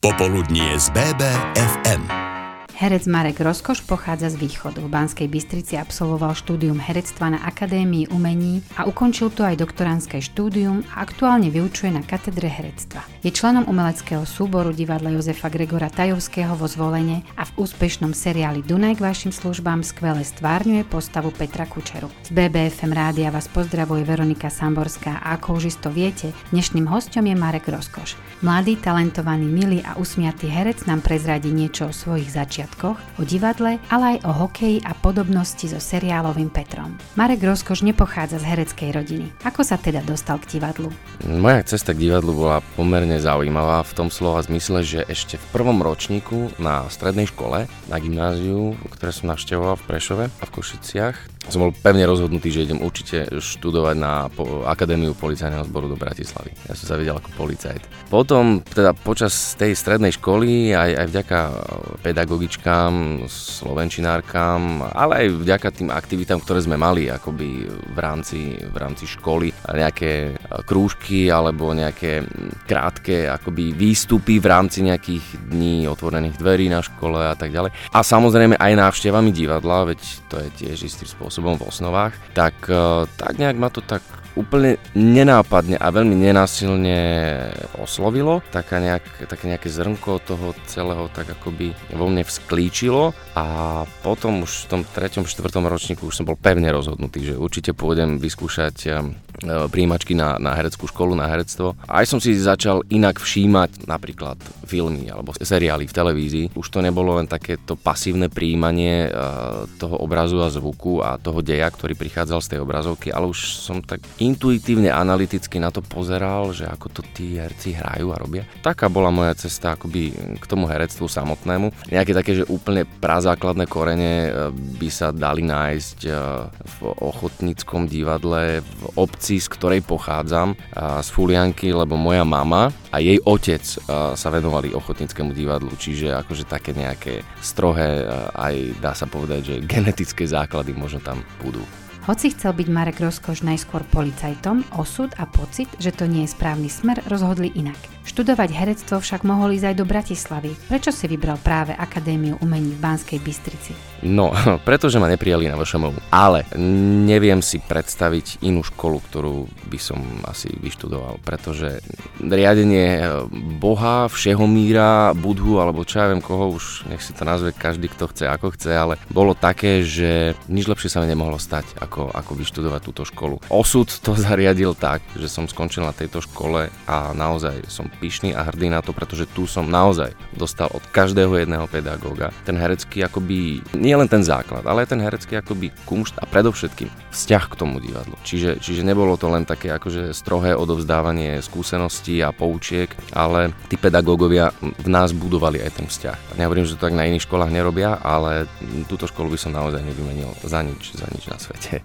Popoludnie z BBFM. Herec Marek Rozkoš pochádza z východu. V Banskej Bystrici absolvoval štúdium herectva na Akadémii umení a ukončil tu aj doktoránske štúdium a aktuálne vyučuje na katedre herectva. Je členom umeleckého súboru divadla Jozefa Gregora Tajovského vo zvolenie a v úspešnom seriáli Dunaj k vašim službám skvele stvárňuje postavu Petra Kučeru. Z BBFM rádia vás pozdravuje Veronika Samborská a ako už isto viete, dnešným hostom je Marek Rozkoš. Mladý, talentovaný, milý a usmiatý herec nám prezradí niečo o svojich začiatkoch začiatkoch, o divadle, ale aj o hokeji a podobnosti so seriálovým Petrom. Marek Rozkoš nepochádza z hereckej rodiny. Ako sa teda dostal k divadlu? Moja cesta k divadlu bola pomerne zaujímavá v tom slova zmysle, že ešte v prvom ročníku na strednej škole, na gymnáziu, ktoré som navštevoval v Prešove a v Košiciach, som bol pevne rozhodnutý, že idem určite študovať na Akadémiu policajného zboru do Bratislavy. Ja som sa vedel ako policajt. Potom, teda počas tej strednej školy, aj, aj vďaka pedagogičkám, slovenčinárkam, ale aj vďaka tým aktivitám, ktoré sme mali akoby v rámci, v rámci školy, nejaké krúžky alebo nejaké krátke akoby výstupy v rámci nejakých dní otvorených dverí na škole a tak ďalej. A samozrejme aj návštevami divadla, veď to je tiež istým spôsobom spôsobom v osnovách, tak, eh, tak nejak ma to tak úplne nenápadne a veľmi nenásilne oslovilo. Taká nejak, také nejaké zrnko toho celého tak akoby vo mne vzklíčilo a potom už v tom 3. 4. ročníku už som bol pevne rozhodnutý, že určite pôjdem vyskúšať eh, príjimačky na, na hereckú školu, na herectvo. Aj som si začal inak všímať napríklad filmy alebo seriály v televízii. Už to nebolo len takéto pasívne príjmanie eh, toho obrazu a zvuku a toho deja, ktorý prichádzal z tej obrazovky, ale už som tak intuitívne, analyticky na to pozeral, že ako to tí herci hrajú a robia. Taká bola moja cesta akoby k tomu herectvu samotnému. Nejaké také, že úplne prazákladné korene eh, by sa dali nájsť v ochotníckom divadle v obci, z ktorej pochádzam, z Fulianky, lebo moja mama a jej otec sa venovali ochotníckému divadlu, čiže akože také nejaké strohé, aj dá sa povedať, že genetické základy možno tam budú. Hoci chcel byť Marek Rozkoš najskôr policajtom, osud a pocit, že to nie je správny smer, rozhodli inak. Študovať herectvo však mohol ísť aj do Bratislavy. Prečo si vybral práve Akadémiu umení v Banskej Bystrici? No, pretože ma neprijali na VŠMU. Ale neviem si predstaviť inú školu, ktorú by som asi vyštudoval, pretože riadenie eh, Boha, všeho míra, Budhu alebo čo ja viem koho, už nech si to nazve každý, kto chce, ako chce, ale bolo také, že nič lepšie sa mi nemohlo stať, ako, ako vyštudovať túto školu. Osud to zariadil tak, že som skončil na tejto škole a naozaj som pyšný a hrdý na to, pretože tu som naozaj dostal od každého jedného pedagóga ten herecký akoby, nie len ten základ, ale aj ten herecký akoby kumšt a predovšetkým vzťah k tomu divadlu. Čiže, čiže nebolo to len také akože strohé odovzdávanie skúseností a poučiek, ale tí pedagógovia v nás budovali aj ten vzťah. Nehovorím, že to tak na iných školách nerobia, ale túto školu by som naozaj nevymenil za nič, za nič na svete.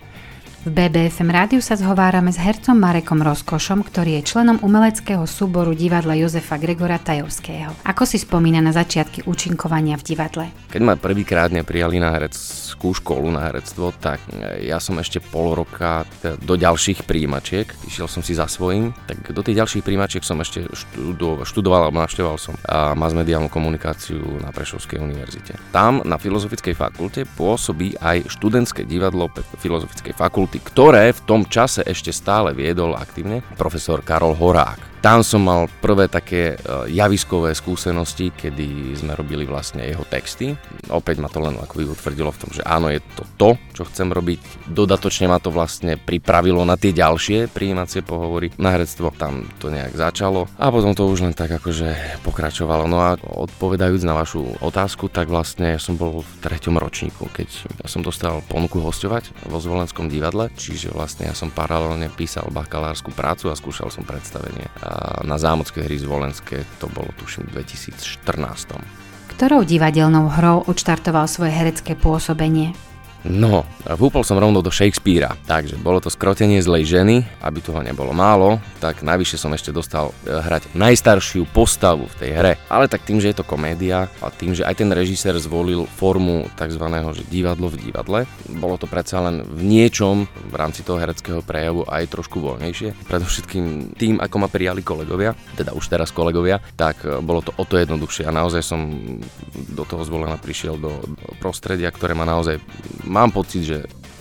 V BBFM rádiu sa zhovárame s hercom Marekom Rozkošom, ktorý je členom umeleckého súboru divadla Jozefa Gregora Tajovského. Ako si spomína na začiatky účinkovania v divadle? Keď ma prvýkrát prijali na hereckú školu na herectvo, tak ja som ešte pol roka do ďalších príjimačiek, išiel som si za svojím, tak do tých ďalších príjimačiek som ešte študoval, študoval alebo navštevoval som masmediálnu komunikáciu na Prešovskej univerzite. Tam na Filozofickej fakulte pôsobí aj študentské divadlo Filozofickej fakulty ktoré v tom čase ešte stále viedol aktívne profesor Karol Horák tam som mal prvé také e, javiskové skúsenosti, kedy sme robili vlastne jeho texty. Opäť ma to len ako utvrdilo v tom, že áno, je to to, čo chcem robiť. Dodatočne ma to vlastne pripravilo na tie ďalšie prijímacie pohovory na herectvo. Tam to nejak začalo a potom to už len tak akože pokračovalo. No a odpovedajúc na vašu otázku, tak vlastne som bol v treťom ročníku, keď ja som dostal ponuku hostovať vo Zvolenskom divadle, čiže vlastne ja som paralelne písal bakalárskú prácu a skúšal som predstavenie. A na Zámocké hry z Volenské, to bolo tuším v 2014. Ktorou divadelnou hrou odštartoval svoje herecké pôsobenie? No, vúpol som rovno do Shakespearea, takže bolo to skrotenie zlej ženy, aby toho nebolo málo, tak najvyššie som ešte dostal e, hrať najstaršiu postavu v tej hre. Ale tak tým, že je to komédia a tým, že aj ten režisér zvolil formu tzv. Že divadlo v divadle, bolo to predsa len v niečom v rámci toho hereckého prejavu aj trošku voľnejšie. Predovšetkým tým, ako ma prijali kolegovia, teda už teraz kolegovia, tak e, bolo to o to jednoduchšie a naozaj som do toho zvolená prišiel do prostredia, ktoré ma naozaj mám pocit, že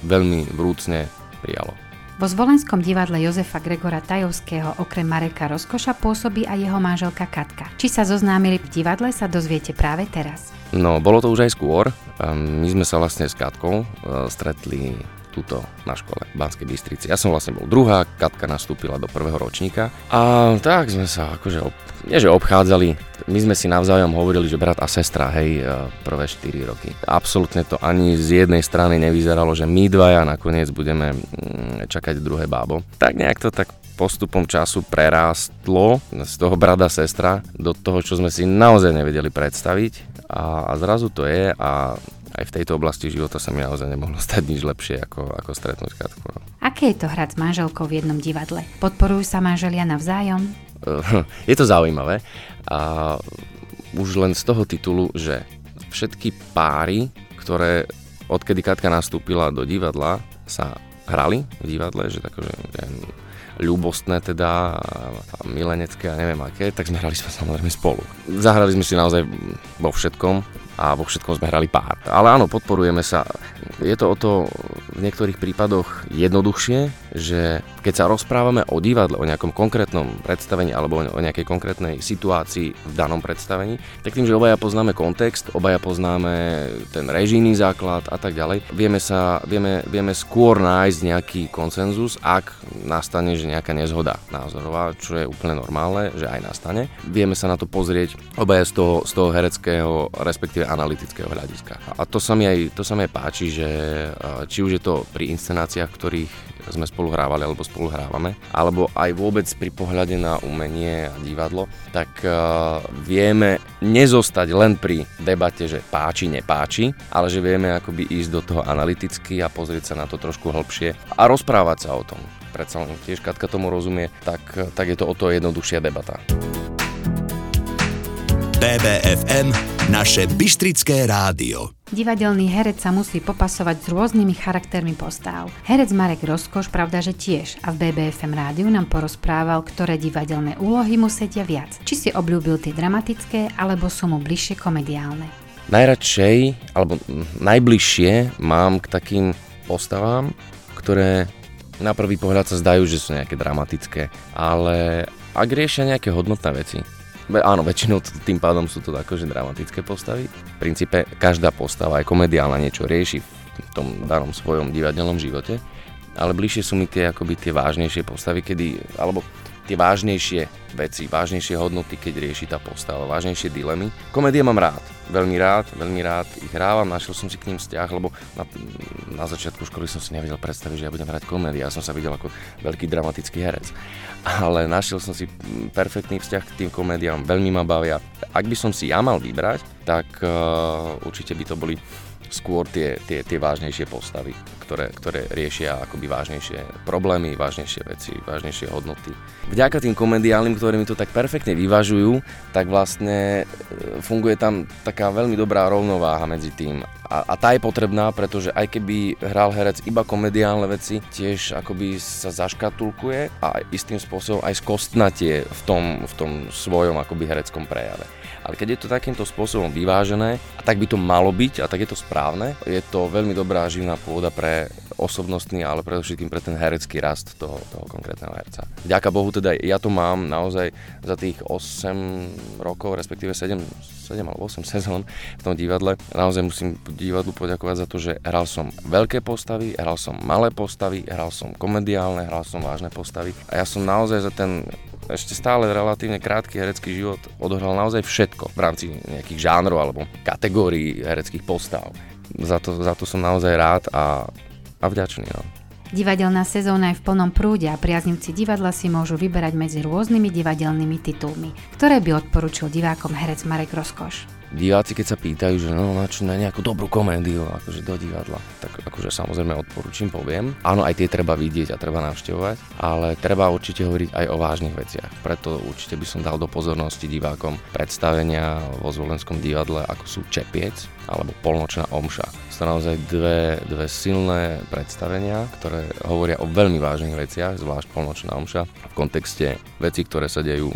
veľmi vrúcne prijalo. Vo Zvolenskom divadle Jozefa Gregora Tajovského okrem Mareka Rozkoša pôsobí aj jeho manželka Katka. Či sa zoznámili v divadle, sa dozviete práve teraz. No, bolo to už aj skôr. My sme sa vlastne s Katkou e, stretli túto na škole v Banskej Bystrici. Ja som vlastne bol druhá, Katka nastúpila do prvého ročníka a tak sme sa akože, ob, nie že obchádzali, my sme si navzájom hovorili, že brat a sestra, hej, e, prvé 4 roky. Absolutne to ani z jednej strany nevyzeralo, že my dvaja nakoniec budeme mm, čakať druhé bábo. Tak nejak to tak postupom času prerástlo z toho brada sestra do toho, čo sme si naozaj nevedeli predstaviť a, a zrazu to je a aj v tejto oblasti života sa mi naozaj nemohlo stať nič lepšie ako, ako stretnúť Katku. No. Aké je to hrať s manželkou v jednom divadle? Podporujú sa manželia navzájom? Je to zaujímavé. A už len z toho titulu, že všetky páry, ktoré odkedy Katka nastúpila do divadla, sa hrali v divadle, že takže ľúbostné teda a milenecké a neviem aké, tak sme hrali sme samozrejme spolu. Zahrali sme si naozaj vo všetkom a vo všetkom sme hrali pár. Ale áno, podporujeme sa. Je to o to v niektorých prípadoch jednoduchšie, že keď sa rozprávame o divadle, o nejakom konkrétnom predstavení alebo o nejakej konkrétnej situácii v danom predstavení, tak tým, že obaja poznáme kontext, obaja poznáme ten režijný základ a tak ďalej, vieme, sa, vieme, vieme skôr nájsť nejaký konsenzus, ak nastane že nejaká nezhoda názorová, čo je úplne normálne, že aj nastane. Vieme sa na to pozrieť obaja z toho, z toho hereckého, respektíve analytického hľadiska. A to sa mi aj, to sa mi aj páči, že či už je to pri inscenáciách, ktorých sme spolu hrávali alebo spolu hrávame, alebo aj vôbec pri pohľade na umenie a divadlo, tak uh, vieme nezostať len pri debate, že páči, nepáči, ale že vieme akoby ísť do toho analyticky a pozrieť sa na to trošku hlbšie a rozprávať sa o tom. Predsa len tiež Katka tomu rozumie, tak, tak je to o to jednoduchšia debata. BBFM, naše Bystrické rádio. Divadelný herec sa musí popasovať s rôznymi charaktermi postáv. Herec Marek Rozkoš pravda, že tiež a v BBFM rádiu nám porozprával, ktoré divadelné úlohy mu sedia viac. Či si obľúbil tie dramatické, alebo sú mu bližšie komediálne. Najradšej, alebo najbližšie mám k takým postavám, ktoré na prvý pohľad sa zdajú, že sú nejaké dramatické, ale ak riešia nejaké hodnotné veci, Áno, väčšinou tým pádom sú to akože dramatické postavy. V princípe každá postava, aj komediálna, niečo rieši v tom danom svojom divadelnom živote. Ale bližšie sú mi tie akoby tie vážnejšie postavy, kedy, alebo tie vážnejšie veci, vážnejšie hodnoty, keď rieši tá postava, vážnejšie dilemy. Komédie mám rád, veľmi rád, veľmi rád ich hrávam, našiel som si k ním vzťah, lebo na, na začiatku školy som si nevedel predstaviť, že ja budem hrať komédie, ja som sa videl ako veľký dramatický herec. Ale našiel som si perfektný vzťah k tým komédiám, veľmi ma bavia. Ak by som si ja mal vybrať, tak uh, určite by to boli skôr tie, tie, tie vážnejšie postavy, ktoré, ktoré riešia akoby vážnejšie problémy, vážnejšie veci, vážnejšie hodnoty. Vďaka tým komediálnym, ktorí mi to tak perfektne vyvažujú, tak vlastne e, funguje tam taká veľmi dobrá rovnováha medzi tým. A, a tá je potrebná, pretože aj keby hral herec iba komediálne veci, tiež akoby sa zaškatulkuje a istým spôsobom aj skostnatie v tom, v tom svojom akoby hereckom prejave. Ale keď je to takýmto spôsobom vyvážené, a tak by to malo byť a tak je to správne, je to veľmi dobrá živná pôda pre osobnostný, ale predovšetkým pre ten herecký rast toho, toho konkrétneho herca. Ďaká Bohu teda ja to mám naozaj za tých 8 rokov, respektíve 7, 7 alebo 8 sezón v tom divadle. Naozaj musím divadlu poďakovať za to, že hral som veľké postavy, hral som malé postavy, hral som komediálne, hral som vážne postavy a ja som naozaj za ten ešte stále relatívne krátky herecký život odohral naozaj všetko v rámci nejakých žánrov alebo kategórií hereckých postav. Za to, za to som naozaj rád a, a vďačný. No. Divadelná sezóna je v plnom prúde a priaznivci divadla si môžu vyberať medzi rôznymi divadelnými titulmi, ktoré by odporučil divákom herec Marek Rozkoš. Diváci, keď sa pýtajú, že no na čo, na nejakú dobrú komédiu, akože do divadla, tak akože samozrejme odporúčim, poviem. Áno, aj tie treba vidieť a treba navštevovať, ale treba určite hovoriť aj o vážnych veciach. Preto určite by som dal do pozornosti divákom predstavenia vo Zvolenskom divadle, ako sú Čepiec, alebo Polnočná omša. Sú to naozaj dve, dve silné predstavenia, ktoré hovoria o veľmi vážnych veciach, zvlášť Polnočná omša v kontexte vecí, ktoré sa dejú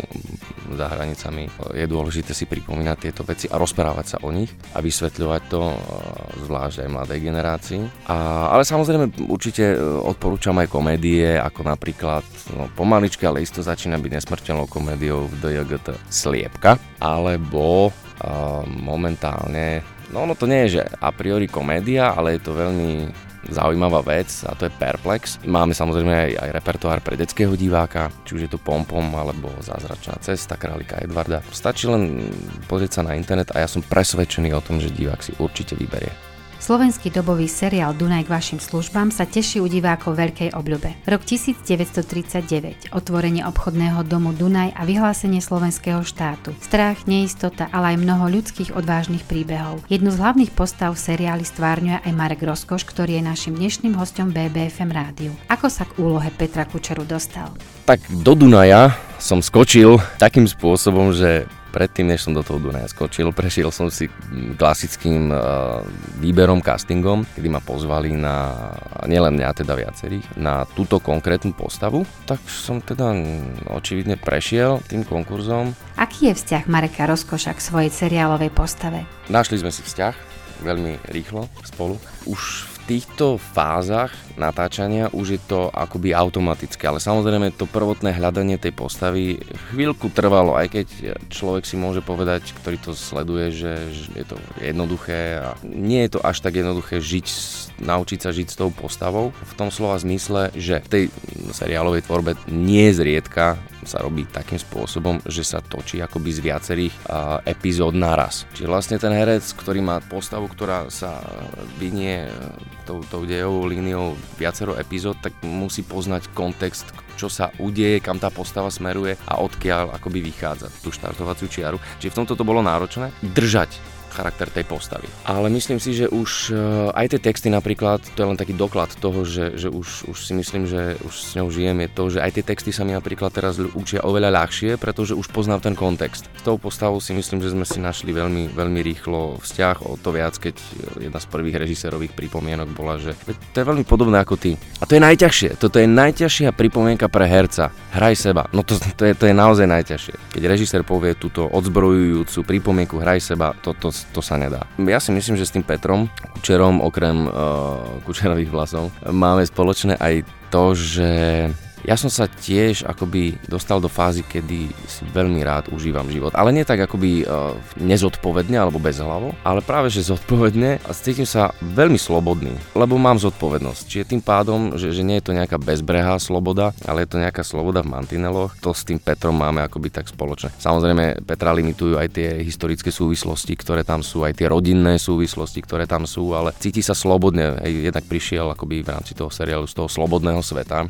za hranicami. Je dôležité si pripomínať tieto veci a rozprávať sa o nich a vysvetľovať to e, zvlášť aj mladej generácii. A, ale samozrejme určite e, odporúčam aj komédie, ako napríklad no, pomaličky, ale isto začína byť nesmrteľnou komédiou v DJGT Sliepka, alebo a, momentálne No ono to nie je, že a priori komédia, ale je to veľmi zaujímavá vec a to je Perplex. Máme samozrejme aj, aj repertoár pre detského diváka, či už je to Pompom alebo Zázračná cesta králika Edvarda. Stačí len pozrieť sa na internet a ja som presvedčený o tom, že divák si určite vyberie. Slovenský dobový seriál Dunaj k vašim službám sa teší u divákov veľkej obľube. Rok 1939, otvorenie obchodného domu Dunaj a vyhlásenie slovenského štátu. Strach, neistota, ale aj mnoho ľudských odvážnych príbehov. Jednu z hlavných postav seriály stvárňuje aj Marek Rozkoš, ktorý je našim dnešným hostom BBFM rádiu. Ako sa k úlohe Petra Kučeru dostal? Tak do Dunaja som skočil takým spôsobom, že predtým, než som do toho Dunaja skočil, prešiel som si klasickým uh, výberom, castingom, kedy ma pozvali na, nielen mňa, teda viacerých, na túto konkrétnu postavu. Tak som teda očividne prešiel tým konkurzom. Aký je vzťah Mareka Rozkoša k svojej seriálovej postave? Našli sme si vzťah veľmi rýchlo spolu. Už týchto fázach natáčania už je to akoby automatické, ale samozrejme to prvotné hľadanie tej postavy chvíľku trvalo, aj keď človek si môže povedať, ktorý to sleduje, že je to jednoduché a nie je to až tak jednoduché žiť, naučiť sa žiť s tou postavou v tom slova zmysle, že v tej seriálovej tvorbe nie zriedka sa robí takým spôsobom, že sa točí akoby z viacerých uh, epizód naraz. Čiže vlastne ten herec, ktorý má postavu, ktorá sa vynie tou, tou dejovou líniou viacero epizód, tak musí poznať kontext, čo sa udeje, kam tá postava smeruje a odkiaľ akoby vychádza tú štartovaciu čiaru. Čiže v tomto to bolo náročné držať charakter tej postavy. Ale myslím si, že už eh, aj tie texty napríklad, to je len taký doklad toho, že, že už, už si myslím, že už s ňou žijem, je to, že aj tie texty sa mi napríklad teraz učia oveľa ľahšie, pretože už poznám ten kontext. S tou postavou si myslím, že sme si našli veľmi, veľmi rýchlo vzťah, o to viac, keď jedna z prvých režisérových pripomienok bola, že to je veľmi podobné ako ty. A to je najťažšie. Toto je najťažšia pripomienka pre herca. Hraj seba. No to, to, je, to je naozaj najťažšie. Keď režisér povie túto odzbrojujúcu pripomienku hraj seba, to, to, to sa nedá. Ja si myslím, že s tým Petrom Kučerom, okrem uh, Kučerových vlasov, máme spoločné aj to, že ja som sa tiež akoby dostal do fázy, kedy si veľmi rád užívam život. Ale nie tak akoby uh, nezodpovedne alebo bez hlavo, ale práve že zodpovedne a cítim sa veľmi slobodný, lebo mám zodpovednosť. Čiže tým pádom, že, že nie je to nejaká bezbrehá sloboda, ale je to nejaká sloboda v mantineloch, to s tým Petrom máme akoby tak spoločné. Samozrejme, Petra limitujú aj tie historické súvislosti, ktoré tam sú, aj tie rodinné súvislosti, ktoré tam sú, ale cíti sa slobodne. Jednak prišiel akoby v rámci toho seriálu z toho slobodného sveta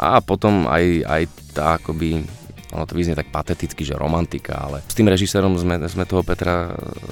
a potom aj, aj tá akoby ono to vyznie tak pateticky, že romantika, ale s tým režisérom sme, sme toho Petra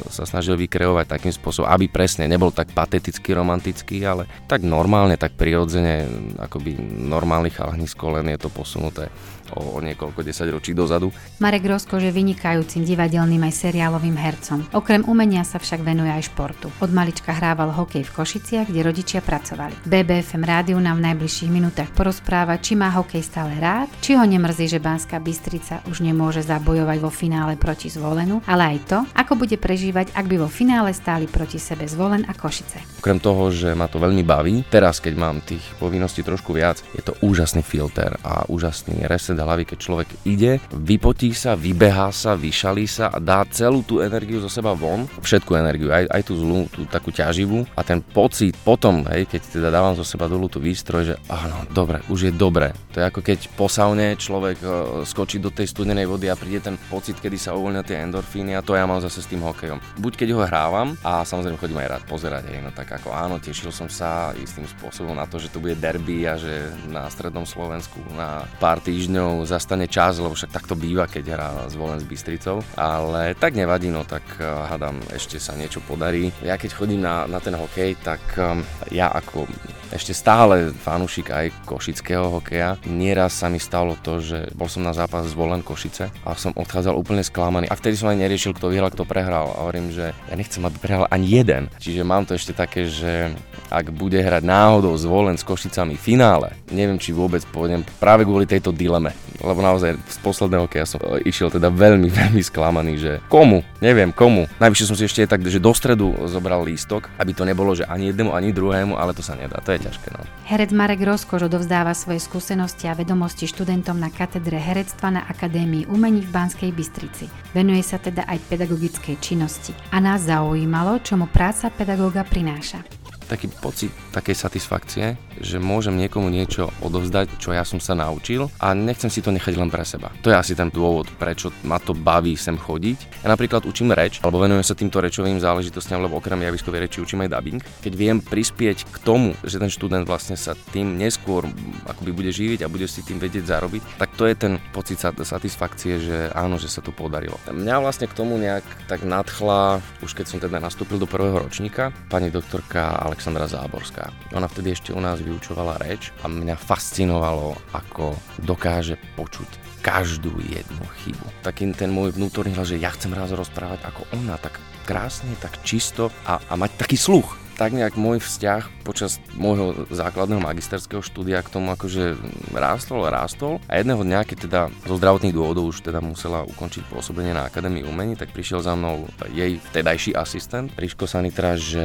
sa snažili vykreovať takým spôsobom, aby presne nebol tak pateticky romantický, ale tak normálne, tak prirodzene, akoby normálny chalanisko, len je to posunuté o, o niekoľko desaťročí dozadu. Marek Roskož je vynikajúcim divadelným aj seriálovým hercom. Okrem umenia sa však venuje aj športu. Od malička hrával hokej v Košiciach, kde rodičia pracovali. BBFM rádiu nám v najbližších minútach porozpráva, či má hokej stále rád, či ho nemrzí, že Banská Bystrica už nemôže zabojovať vo finále proti Zvolenu, ale aj to, ako bude prežívať, ak by vo finále stáli proti sebe Zvolen a Košice. Okrem toho, že ma to veľmi baví, teraz keď mám tých povinností trošku viac, je to úžasný filter a úžasný reset hlavy, keď človek ide, vypotí sa, vybehá sa, vyšalí sa a dá celú tú energiu zo seba von, všetku energiu, aj, aj tú zlú, tú takú ťaživú a ten pocit potom, hej, keď teda dávam zo seba dolu tú výstroj, že áno, dobre, už je dobre. To je ako keď po saune človek uh, skočí do tej studenej vody a príde ten pocit, kedy sa uvoľnia tie endorfíny a to ja mám zase s tým hokejom. Buď keď ho hrávam a samozrejme chodím aj rád pozerať, hej, no tak ako áno, tešil som sa istým spôsobom na to, že to bude derby a že na strednom Slovensku na pár týždňov zastane čas, lebo však takto býva, keď hrá zvolen s Bystricou, ale tak nevadí, no tak uh, hádam, ešte sa niečo podarí. Ja keď chodím na, na ten hokej, tak um, ja ako ešte stále fanúšik aj košického hokeja. Nieraz sa mi stalo to, že bol som na zápas zvolen Košice a som odchádzal úplne sklamaný. A vtedy som aj neriešil, kto vyhral, kto prehral. A hovorím, že ja nechcem, aby prehral ani jeden. Čiže mám to ešte také, že ak bude hrať náhodou zvolen s Košicami v finále, neviem, či vôbec pôjdem práve kvôli tejto dileme. Lebo naozaj z posledného hokeja som išiel teda veľmi, veľmi sklamaný, že komu, neviem komu. Najvyššie som si ešte tak, že do stredu zobral lístok, aby to nebolo, že ani jednému, ani druhému, ale to sa nedá. To je ťažké. No. Herec Marek Rozkož odovzdáva svoje skúsenosti a vedomosti študentom na katedre herectva na Akadémii umení v Banskej Bystrici. Venuje sa teda aj pedagogickej činnosti. A nás zaujímalo, čo mu práca pedagóga prináša taký pocit takej satisfakcie, že môžem niekomu niečo odovzdať, čo ja som sa naučil a nechcem si to nechať len pre seba. To je asi ten dôvod, prečo ma to baví sem chodiť. Ja napríklad učím reč, alebo venujem sa týmto rečovým záležitostiam, lebo okrem javiskovej reči učím aj dubbing. Keď viem prispieť k tomu, že ten študent vlastne sa tým neskôr akoby bude živiť a bude si tým vedieť zarobiť, tak to je ten pocit satisfakcie, že áno, že sa to podarilo. Mňa vlastne k tomu nejak tak nadchla, už keď som teda nastúpil do prvého ročníka, pani doktorka ale Alexandra Záborská. Ona vtedy ešte u nás vyučovala reč a mňa fascinovalo, ako dokáže počuť každú jednu chybu. Taký ten môj vnútorný hlas, že ja chcem raz rozprávať ako ona, tak krásne, tak čisto a, a mať taký sluch tak nejak môj vzťah počas môjho základného magisterského štúdia k tomu akože rástol a rástol a jedného dňa, keď teda zo zdravotných dôvodov už teda musela ukončiť pôsobenie na Akadémii umení, tak prišiel za mnou jej vtedajší asistent, Ríško Sanitra, že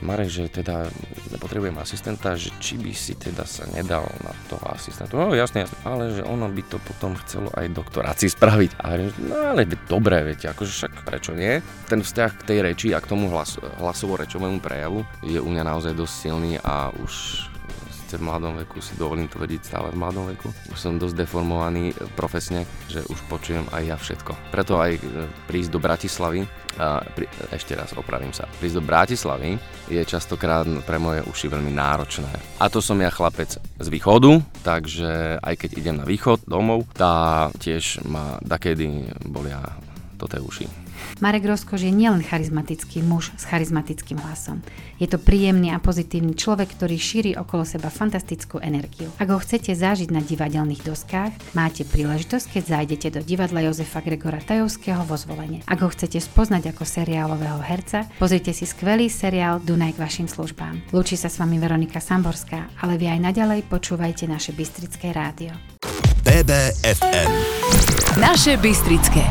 Marek, že teda nepotrebujem asistenta, že či by si teda sa nedal na toho asistenta. No jasne, jasne, ale že ono by to potom chcelo aj doktorácii spraviť. A hovorím, no ale dobre, viete, akože však prečo nie? Ten vzťah k tej reči a k tomu hlas, hlasovo-rečovému prejavu stavu je u mňa naozaj dosť silný a už síce v mladom veku si dovolím to vedieť stále v mladom veku. Už som dosť deformovaný profesne, že už počujem aj ja všetko. Preto aj e, prísť do Bratislavy, a pri, ešte raz opravím sa, prísť do Bratislavy je častokrát pre moje uši veľmi náročné. A to som ja chlapec z východu, takže aj keď idem na východ domov, tá tiež ma dakedy bolia to tie uši. Marek Rozkož je nielen charizmatický muž s charizmatickým hlasom. Je to príjemný a pozitívny človek, ktorý šíri okolo seba fantastickú energiu. Ak ho chcete zažiť na divadelných doskách, máte príležitosť, keď zájdete do divadla Jozefa Gregora Tajovského vo zvolenie. Ak ho chcete spoznať ako seriálového herca, pozrite si skvelý seriál Dunaj k vašim službám. Lúči sa s vami Veronika Samborská, ale vy aj naďalej počúvajte naše Bystrické rádio. BBFM Naše Bystrické.